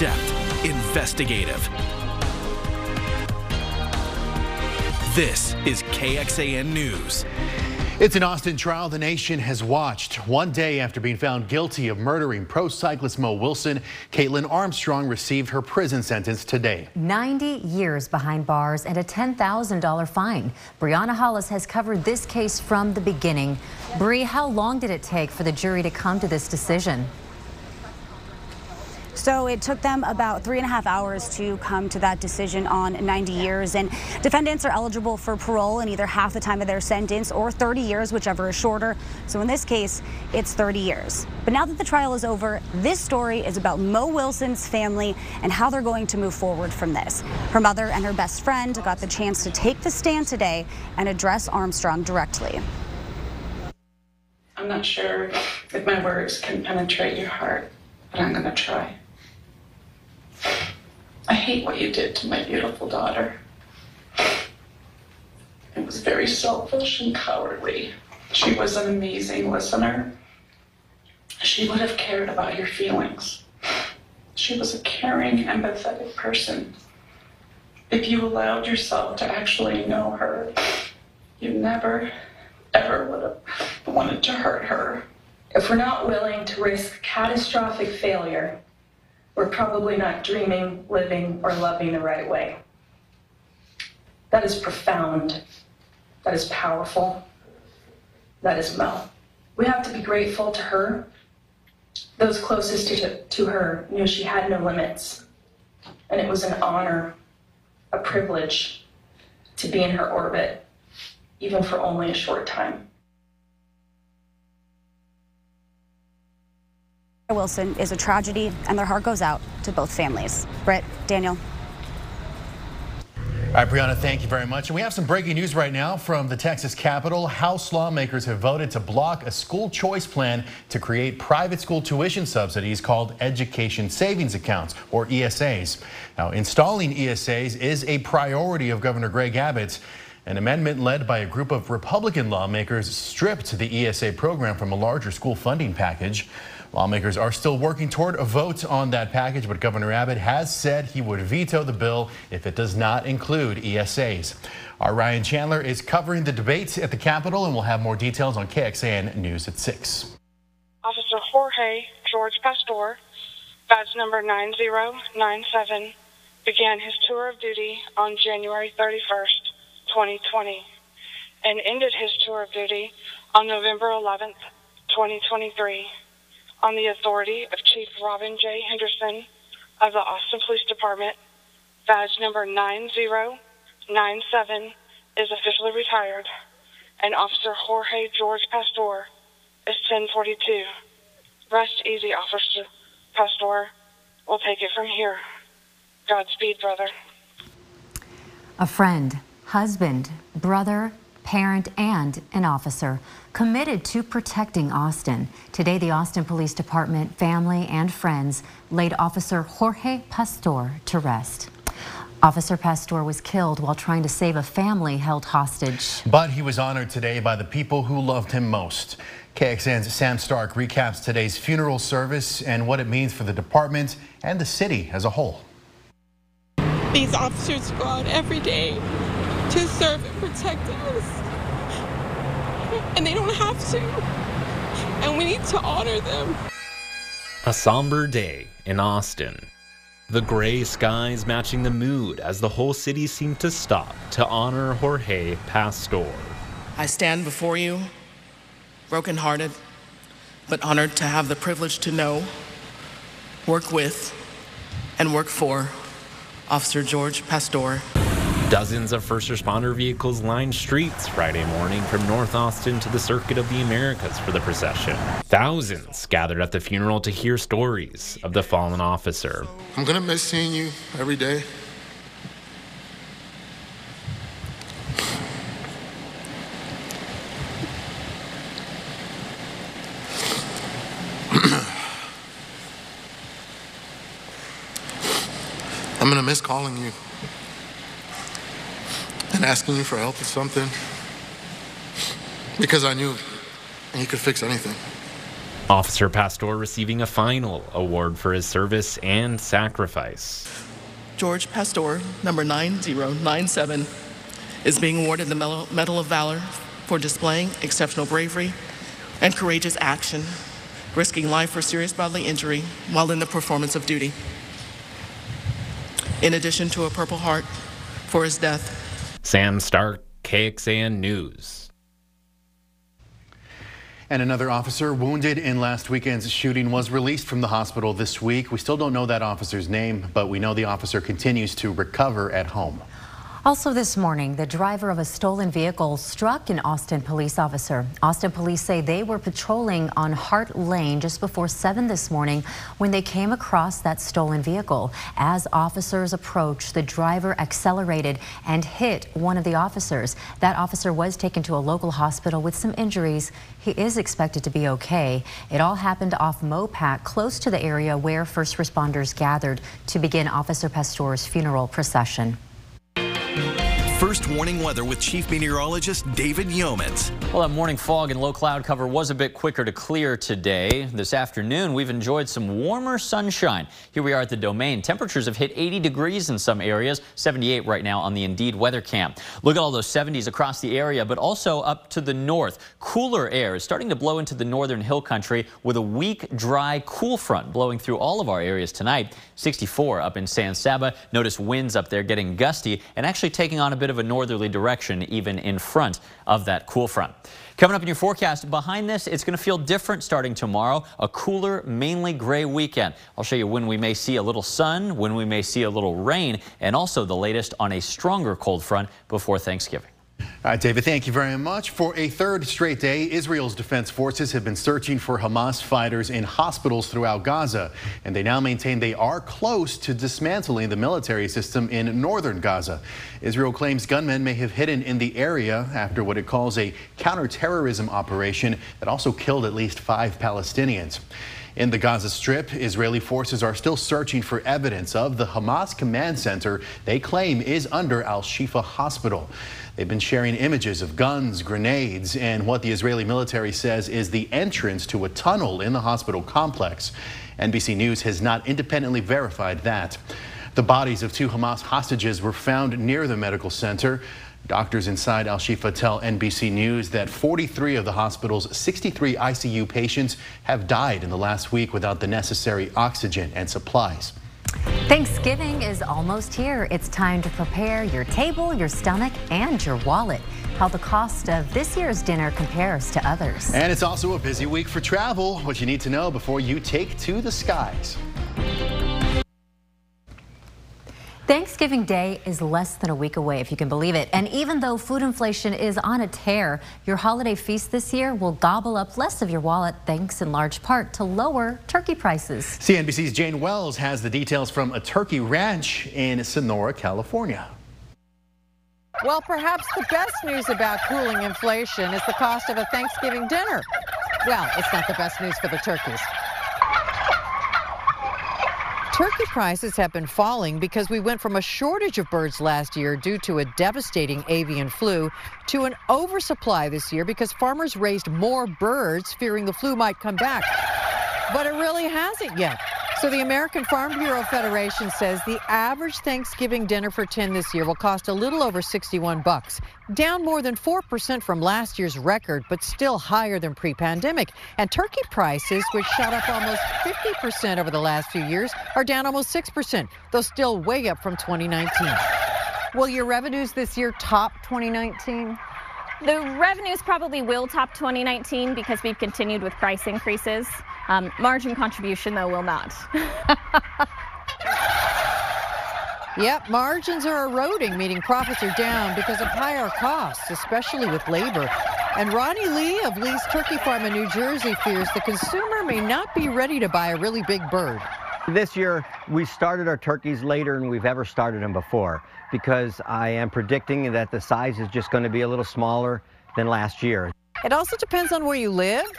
in-depth, investigative. This is KXAN News. It's an Austin trial the nation has watched. One day after being found guilty of murdering pro cyclist Mo Wilson, Caitlin Armstrong received her prison sentence today. 90 years behind bars and a $10,000 fine. Brianna Hollis has covered this case from the beginning. Bree, how long did it take for the jury to come to this decision? So it took them about three and a half hours to come to that decision on 90 years. And defendants are eligible for parole in either half the time of their sentence or 30 years, whichever is shorter. So in this case, it's 30 years. But now that the trial is over, this story is about Mo Wilson's family and how they're going to move forward from this. Her mother and her best friend got the chance to take the stand today and address Armstrong directly. I'm not sure if my words can penetrate your heart, but I'm going to try. I hate what you did to my beautiful daughter. It was very selfish and cowardly. She was an amazing listener. She would have cared about your feelings. She was a caring, empathetic person. If you allowed yourself to actually know her, you never, ever would have wanted to hurt her. If we're not willing to risk catastrophic failure we're probably not dreaming, living, or loving the right way. That is profound. That is powerful. That is Mel. We have to be grateful to her. Those closest to, to her knew she had no limits. And it was an honor, a privilege to be in her orbit, even for only a short time. Wilson is a tragedy, and their heart goes out to both families. Britt, Daniel. All right, Brianna, thank you very much. And we have some breaking news right now from the Texas Capitol. House lawmakers have voted to block a school choice plan to create private school tuition subsidies called Education Savings Accounts, or ESAs. Now, installing ESAs is a priority of Governor Greg Abbott's. An amendment led by a group of Republican lawmakers stripped the ESA program from a larger school funding package. Lawmakers are still working toward a vote on that package, but Governor Abbott has said he would veto the bill if it does not include ESAs. Our Ryan Chandler is covering the debates at the Capitol, and we'll have more details on KXAN News at 6. Officer Jorge George Pastor, badge number 9097, began his tour of duty on January 31st, 2020, and ended his tour of duty on November 11th, 2023 on the authority of Chief Robin J. Henderson of the Austin Police Department, badge number 9097 is officially retired, and Officer Jorge George Pastor is 1042. Rest easy, Officer Pastor. We'll take it from here. Godspeed, brother. A friend, husband, brother, parent, and an officer committed to protecting Austin. Today, the Austin Police Department, family, and friends laid Officer Jorge Pastor to rest. Officer Pastor was killed while trying to save a family held hostage. But he was honored today by the people who loved him most. KXAN's Sam Stark recaps today's funeral service and what it means for the department and the city as a whole. These officers go out every day to serve and protect us. And they don't have to. And we need to honor them. A somber day in Austin. The gray skies matching the mood as the whole city seemed to stop to honor Jorge Pastor. I stand before you, brokenhearted, but honored to have the privilege to know, work with, and work for Officer George Pastor. Dozens of first responder vehicles lined streets Friday morning from North Austin to the Circuit of the Americas for the procession. Thousands gathered at the funeral to hear stories of the fallen officer. I'm gonna miss seeing you every day. I'm gonna miss calling you and asking you for help with something because I knew he could fix anything. Officer Pastor receiving a final award for his service and sacrifice. George Pastor, number 9097, is being awarded the Medal of Valor for displaying exceptional bravery and courageous action, risking life or serious bodily injury while in the performance of duty. In addition to a Purple Heart for his death. Sam Stark, KXAN News. And another officer wounded in last weekend's shooting was released from the hospital this week. We still don't know that officer's name, but we know the officer continues to recover at home. Also this morning, the driver of a stolen vehicle struck an Austin police officer. Austin police say they were patrolling on Hart Lane just before 7 this morning when they came across that stolen vehicle. As officers approached, the driver accelerated and hit one of the officers. That officer was taken to a local hospital with some injuries. He is expected to be okay. It all happened off Mopac, close to the area where first responders gathered to begin Officer Pastor's funeral procession. First warning weather with Chief Meteorologist David Yeomans. Well, that morning fog and low cloud cover was a bit quicker to clear today. This afternoon, we've enjoyed some warmer sunshine. Here we are at the domain. Temperatures have hit 80 degrees in some areas, 78 right now on the Indeed weather cam. Look at all those 70s across the area, but also up to the north. Cooler air is starting to blow into the northern hill country with a weak, dry, cool front blowing through all of our areas tonight. 64 up in San Saba. Notice winds up there getting gusty and actually taking on a bit bit of a northerly direction even in front of that cool front. Coming up in your forecast, behind this, it's going to feel different starting tomorrow. A cooler, mainly gray weekend. I'll show you when we may see a little sun, when we may see a little rain, and also the latest on a stronger cold front before Thanksgiving. Right, David, thank you very much. For a third straight day, Israel's defense forces have been searching for Hamas fighters in hospitals throughout Gaza, and they now maintain they are close to dismantling the military system in northern Gaza. Israel claims gunmen may have hidden in the area after what it calls a counterterrorism operation that also killed at least five Palestinians. In the Gaza Strip, Israeli forces are still searching for evidence of the Hamas command center they claim is under Al Shifa Hospital. They've been sharing images of guns, grenades, and what the Israeli military says is the entrance to a tunnel in the hospital complex. NBC News has not independently verified that. The bodies of two Hamas hostages were found near the medical center. Doctors inside Al Shifa tell NBC News that 43 of the hospital's 63 ICU patients have died in the last week without the necessary oxygen and supplies. Thanksgiving is almost here. It's time to prepare your table, your stomach, and your wallet. How the cost of this year's dinner compares to others. And it's also a busy week for travel. What you need to know before you take to the skies. Thanksgiving Day is less than a week away, if you can believe it. And even though food inflation is on a tear, your holiday feast this year will gobble up less of your wallet, thanks in large part to lower turkey prices. CNBC's Jane Wells has the details from a turkey ranch in Sonora, California. Well, perhaps the best news about cooling inflation is the cost of a Thanksgiving dinner. Well, it's not the best news for the turkeys. Turkey prices have been falling because we went from a shortage of birds last year due to a devastating avian flu to an oversupply this year because farmers raised more birds fearing the flu might come back. But it really hasn't yet. So the American Farm Bureau Federation says the average Thanksgiving dinner for 10 this year will cost a little over 61 bucks, down more than 4% from last year's record, but still higher than pre-pandemic. And turkey prices, which shot up almost 50% over the last few years, are down almost 6%, though still way up from 2019. Will your revenues this year top 2019? The revenues probably will top 2019 because we've continued with price increases. Um, margin contribution, though, will not. Yep, margins are eroding, meaning profits are down because of higher costs, especially with labor. And Ronnie Lee of Lee's Turkey Farm in New Jersey fears the consumer may not be ready to buy a really big bird. This year, we started our turkeys later than we've ever started them before because I am predicting that the size is just going to be a little smaller than last year. It also depends on where you live.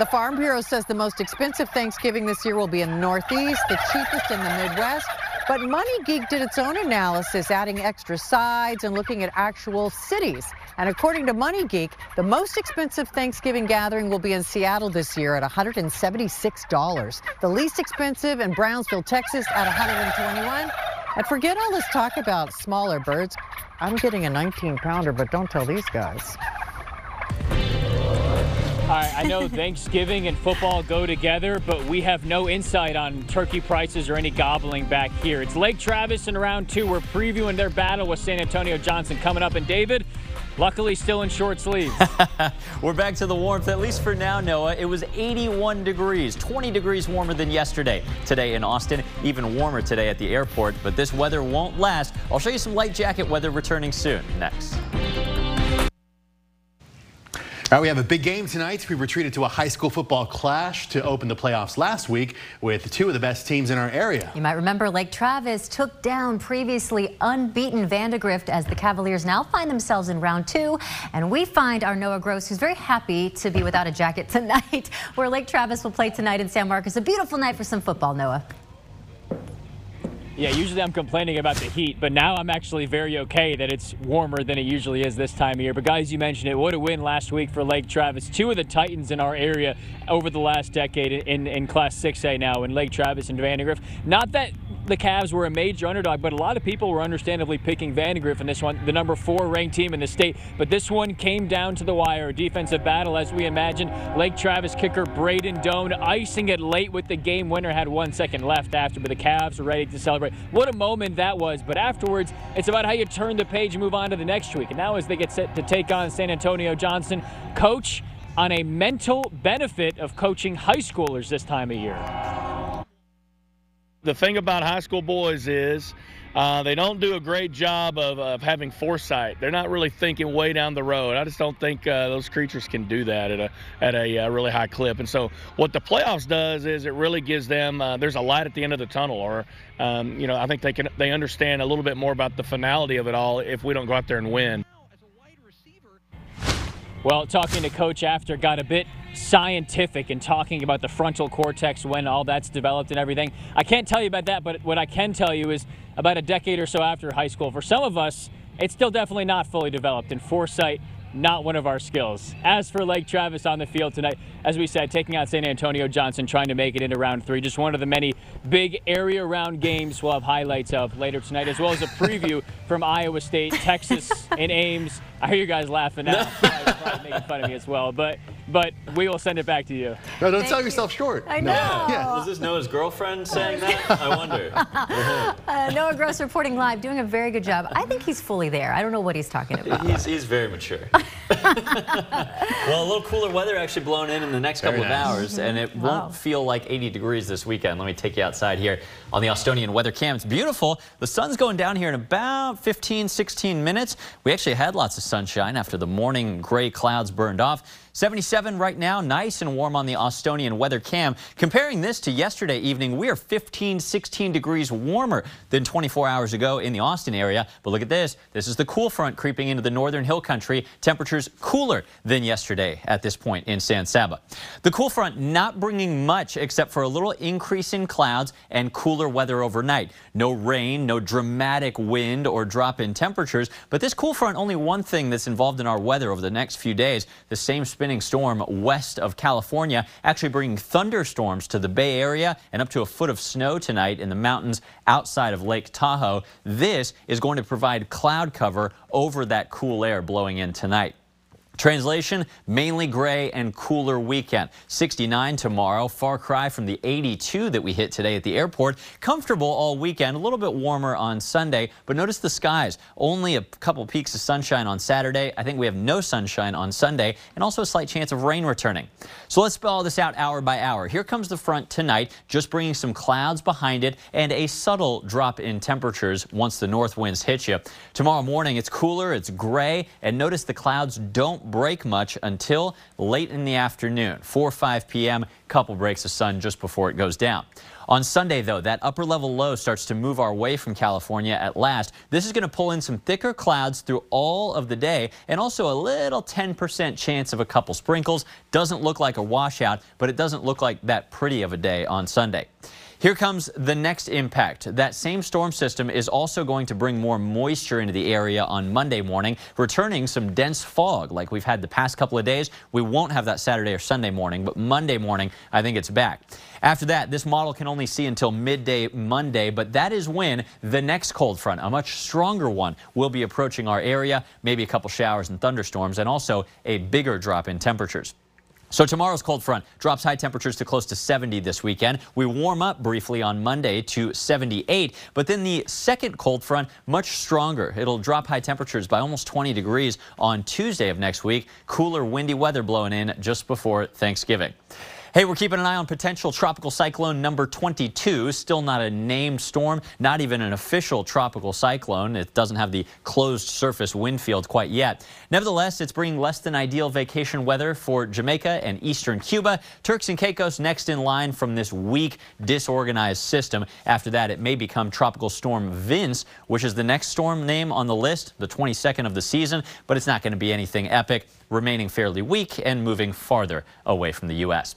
The Farm Bureau says the most expensive Thanksgiving this year will be in the Northeast, the cheapest in the Midwest, But Money Geek did its own analysis, adding extra sides and looking at actual cities. And according to Money Geek, the most expensive Thanksgiving gathering will be in Seattle this year at $176. The least expensive in Brownsville, Texas at 121. And forget all this talk about smaller birds. I'm getting a 19 pounder, but don't tell these guys. All right, I know Thanksgiving and football go together, but we have no insight on turkey prices or any gobbling back here. It's Lake Travis in round two. We're previewing their battle with San Antonio Johnson coming up. And David, luckily still in short sleeves. We're back to the warmth, at least for now, Noah. It was 81 degrees, 20 degrees warmer than yesterday. Today in Austin, even warmer today at the airport, but this weather won't last. I'll show you some light jacket weather returning soon. Next. All right, we have a big game tonight. We retreated to a high school football clash to open the playoffs last week with two of the best teams in our area. You might remember Lake Travis took down previously unbeaten Vandegrift as the Cavaliers now find themselves in round two. And we find our Noah Gross, who's very happy to be without a jacket tonight, where Lake Travis will play tonight in San Marcos. A beautiful night for some football, Noah. Yeah, usually I'm complaining about the heat, but now I'm actually very okay that it's warmer than it usually is this time of year. But guys, you mentioned it. What a win last week for Lake Travis. Two of the Titans in our area over the last decade in, in Class 6A now in Lake Travis and Vandegrift. Not that the Cavs were a major underdog, but a lot of people were understandably picking Vandegrift in this one, the number four ranked team in the state. But this one came down to the wire, a defensive battle as we imagined. Lake Travis kicker Braden Doan icing it late with the game winner, had one second left after, but the Cavs were ready to celebrate. What a moment that was. But afterwards, it's about how you turn the page and move on to the next week. And now as they get set to take on San Antonio Johnson, coach on a mental benefit of coaching high schoolers this time of year. The thing about high school boys is uh, they don't do a great job of, of having foresight. They're not really thinking way down the road. I just don't think uh, those creatures can do that at a at a uh, really high clip. And so what the playoffs does is it really gives them uh, there's a light at the end of the tunnel. Or um, you know I think they can they understand a little bit more about the finality of it all if we don't go out there and win. Well, talking to coach after got a bit scientific and talking about the frontal cortex when all that's developed and everything. I can't tell you about that, but what I can tell you is about a decade or so after high school, for some of us, it's still definitely not fully developed, and foresight not one of our skills. As for Lake Travis on the field tonight, as we said, taking out San Antonio Johnson, trying to make it into round three. Just one of the many big area round games we'll have highlights of later tonight, as well as a preview from Iowa State, Texas, and Ames. I hear you guys laughing now, probably making fun of me as well, but but we will send it back to you. No, don't Thank sell you. yourself short. I know. No. Yeah. Was this Noah's girlfriend saying that? I wonder. uh, Noah Gross reporting live, doing a very good job. I think he's fully there. I don't know what he's talking about. He's, he's very mature. well, a little cooler weather actually blown in in the next couple nice. of hours, and it wow. won't feel like 80 degrees this weekend. Let me take you outside here on the Austonian weather cam. It's beautiful. The sun's going down here in about 15, 16 minutes. We actually had lots of sunshine after the morning gray clouds burned off. 77 right now, nice and warm on the Austonian weather cam. Comparing this to yesterday evening, we are 15, 16 degrees warmer than 24 hours ago in the Austin area. But look at this. This is the cool front creeping into the northern hill country. Temperatures cooler than yesterday at this point in San Saba. The cool front not bringing much except for a little increase in clouds and cooler weather overnight. No rain, no dramatic wind or drop in temperatures. But this cool front, only one thing that's involved in our weather over the next few days. The same spinning storm west of California, actually bringing thunderstorms to the Bay Area and up to a foot of snow tonight in the mountains outside of Lake Tahoe. This is going to provide cloud cover over that cool air blowing in tonight. Translation, mainly gray and cooler weekend. 69 tomorrow, far cry from the 82 that we hit today at the airport. Comfortable all weekend, a little bit warmer on Sunday, but notice the skies. Only a couple peaks of sunshine on Saturday. I think we have no sunshine on Sunday and also a slight chance of rain returning. So let's spell this out hour by hour. Here comes the front tonight, just bringing some clouds behind it and a subtle drop in temperatures once the north winds hit you. Tomorrow morning, it's cooler, it's gray, and notice the clouds don't break much until late in the afternoon, 4 or 5 p.m., couple breaks of sun just before it goes down. On Sunday, though, that upper level low starts to move our way from California at last. This is going to pull in some thicker clouds through all of the day and also a little 10% chance of a couple sprinkles. Doesn't look like a washout, but it doesn't look like that pretty of a day on Sunday. Here comes the next impact. That same storm system is also going to bring more moisture into the area on Monday morning, returning some dense fog like we've had the past couple of days. We won't have that Saturday or Sunday morning, but Monday morning, I think it's back. After that, this model can only see until midday Monday, but that is when the next cold front, a much stronger one, will be approaching our area, maybe a couple showers and thunderstorms, and also a bigger drop in temperatures. So tomorrow's cold front drops high temperatures to close to 70 this weekend. We warm up briefly on Monday to 78, but then the second cold front much stronger. It'll drop high temperatures by almost 20 degrees on Tuesday of next week. Cooler, windy weather blowing in just before Thanksgiving. Hey, we're keeping an eye on potential tropical cyclone number 22. Still not a named storm, not even an official tropical cyclone. It doesn't have the closed surface wind field quite yet. Nevertheless, it's bringing less than ideal vacation weather for Jamaica and eastern Cuba. Turks and Caicos next in line from this weak, disorganized system. After that, it may become Tropical Storm Vince, which is the next storm name on the list, the 22nd of the season, but it's not going to be anything epic remaining fairly weak and moving farther away from the U.S.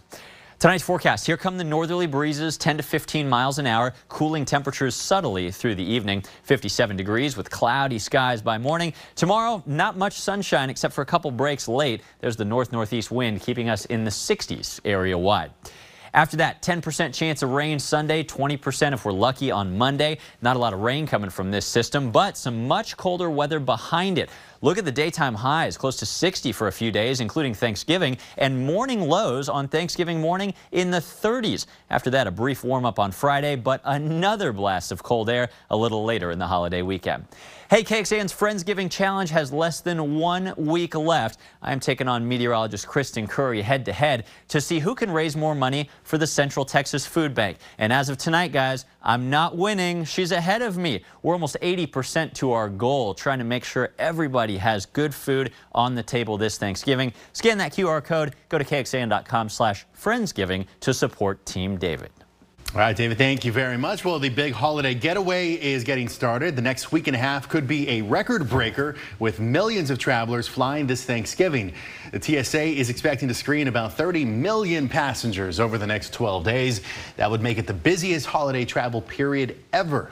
Tonight's forecast. Here come the northerly breezes, 10 to 15 miles an hour, cooling temperatures subtly through the evening. 57 degrees with cloudy skies by morning. Tomorrow, not much sunshine except for a couple breaks late. There's the north northeast wind keeping us in the 60s area wide. After that, 10% chance of rain Sunday, 20% if we're lucky on Monday. Not a lot of rain coming from this system, but some much colder weather behind it. Look at the daytime highs, close to 60 for a few days, including Thanksgiving, and morning lows on Thanksgiving morning in the 30s. After that, a brief warm up on Friday, but another blast of cold air a little later in the holiday weekend. Hey, KXAN's Friendsgiving Challenge has less than one week left. I am taking on meteorologist Kristen Currie head to head to see who can raise more money for the Central Texas Food Bank. And as of tonight, guys, I'm not winning. She's ahead of me. We're almost 80% to our goal, trying to make sure everybody has good food on the table this Thanksgiving. Scan that QR code, go to kxan.com slash Friendsgiving to support Team David. All right, David, thank you very much. Well, the big holiday getaway is getting started. The next week and a half could be a record breaker with millions of travelers flying this Thanksgiving. The TSA is expecting to screen about 30 million passengers over the next 12 days. That would make it the busiest holiday travel period ever.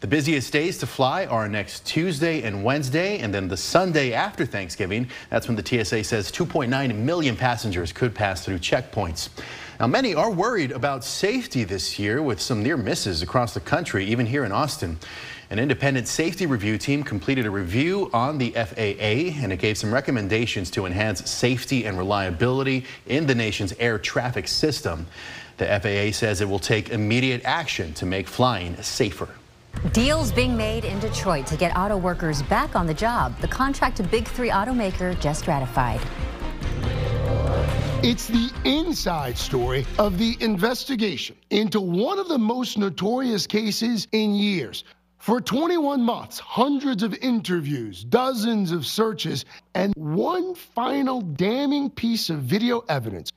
The busiest days to fly are next Tuesday and Wednesday, and then the Sunday after Thanksgiving. That's when the TSA says 2.9 million passengers could pass through checkpoints. Now, many are worried about safety this year with some near misses across the country, even here in Austin. An independent safety review team completed a review on the FAA and it gave some recommendations to enhance safety and reliability in the nation's air traffic system. The FAA says it will take immediate action to make flying safer. Deals being made in Detroit to get auto workers back on the job. The contract to Big Three automaker just ratified. It's the inside story of the investigation into one of the most notorious cases in years. For 21 months, hundreds of interviews, dozens of searches, and one final damning piece of video evidence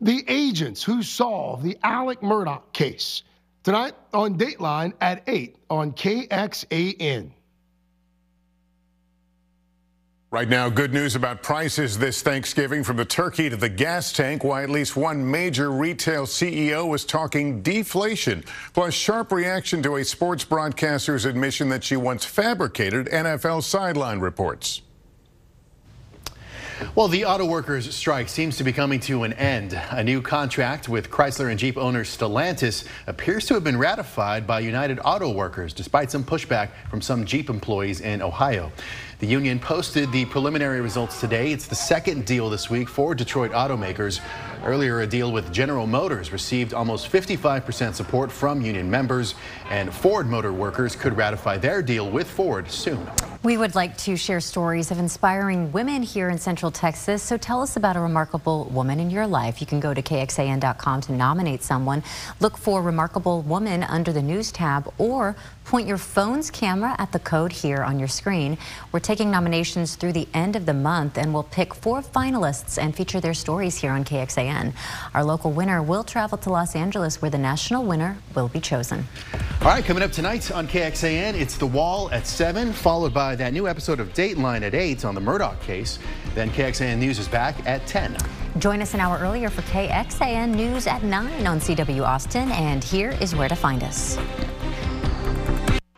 the agents who solved the Alex Murdaugh case. Tonight on Dateline at 8 on KXAN. Right now, good news about prices this Thanksgiving from the turkey to the gas tank. Why at least one major retail CEO was talking deflation, plus sharp reaction to a sports broadcaster's admission that she once fabricated NFL sideline reports. Well, the auto workers strike seems to be coming to an end. A new contract with Chrysler and Jeep owner Stellantis appears to have been ratified by United Auto Workers, despite some pushback from some Jeep employees in Ohio. The union posted the preliminary results today. It's the second deal this week for Detroit automakers. Earlier, a deal with General Motors received almost 55% support from union members, and Ford Motor Workers could ratify their deal with Ford soon. We would like to share stories of inspiring women here in Central Texas. So tell us about a remarkable woman in your life. You can go to KXAN.com to nominate someone. Look for Remarkable Woman under the News tab or point your phone's camera at the code here on your screen. We're taking nominations through the end of the month and we'll pick four finalists and feature their stories here on KXAN. Our local winner will travel to Los Angeles where the national winner will be chosen. All right, coming up tonight on KXAN, it's The Wall at 7, followed by Uh, that new episode of Dateline at 8 on the Murdaugh case. Then KXAN News is back at 10. Join us an hour earlier for KXAN News at 9 on CW Austin, and here is where to find us.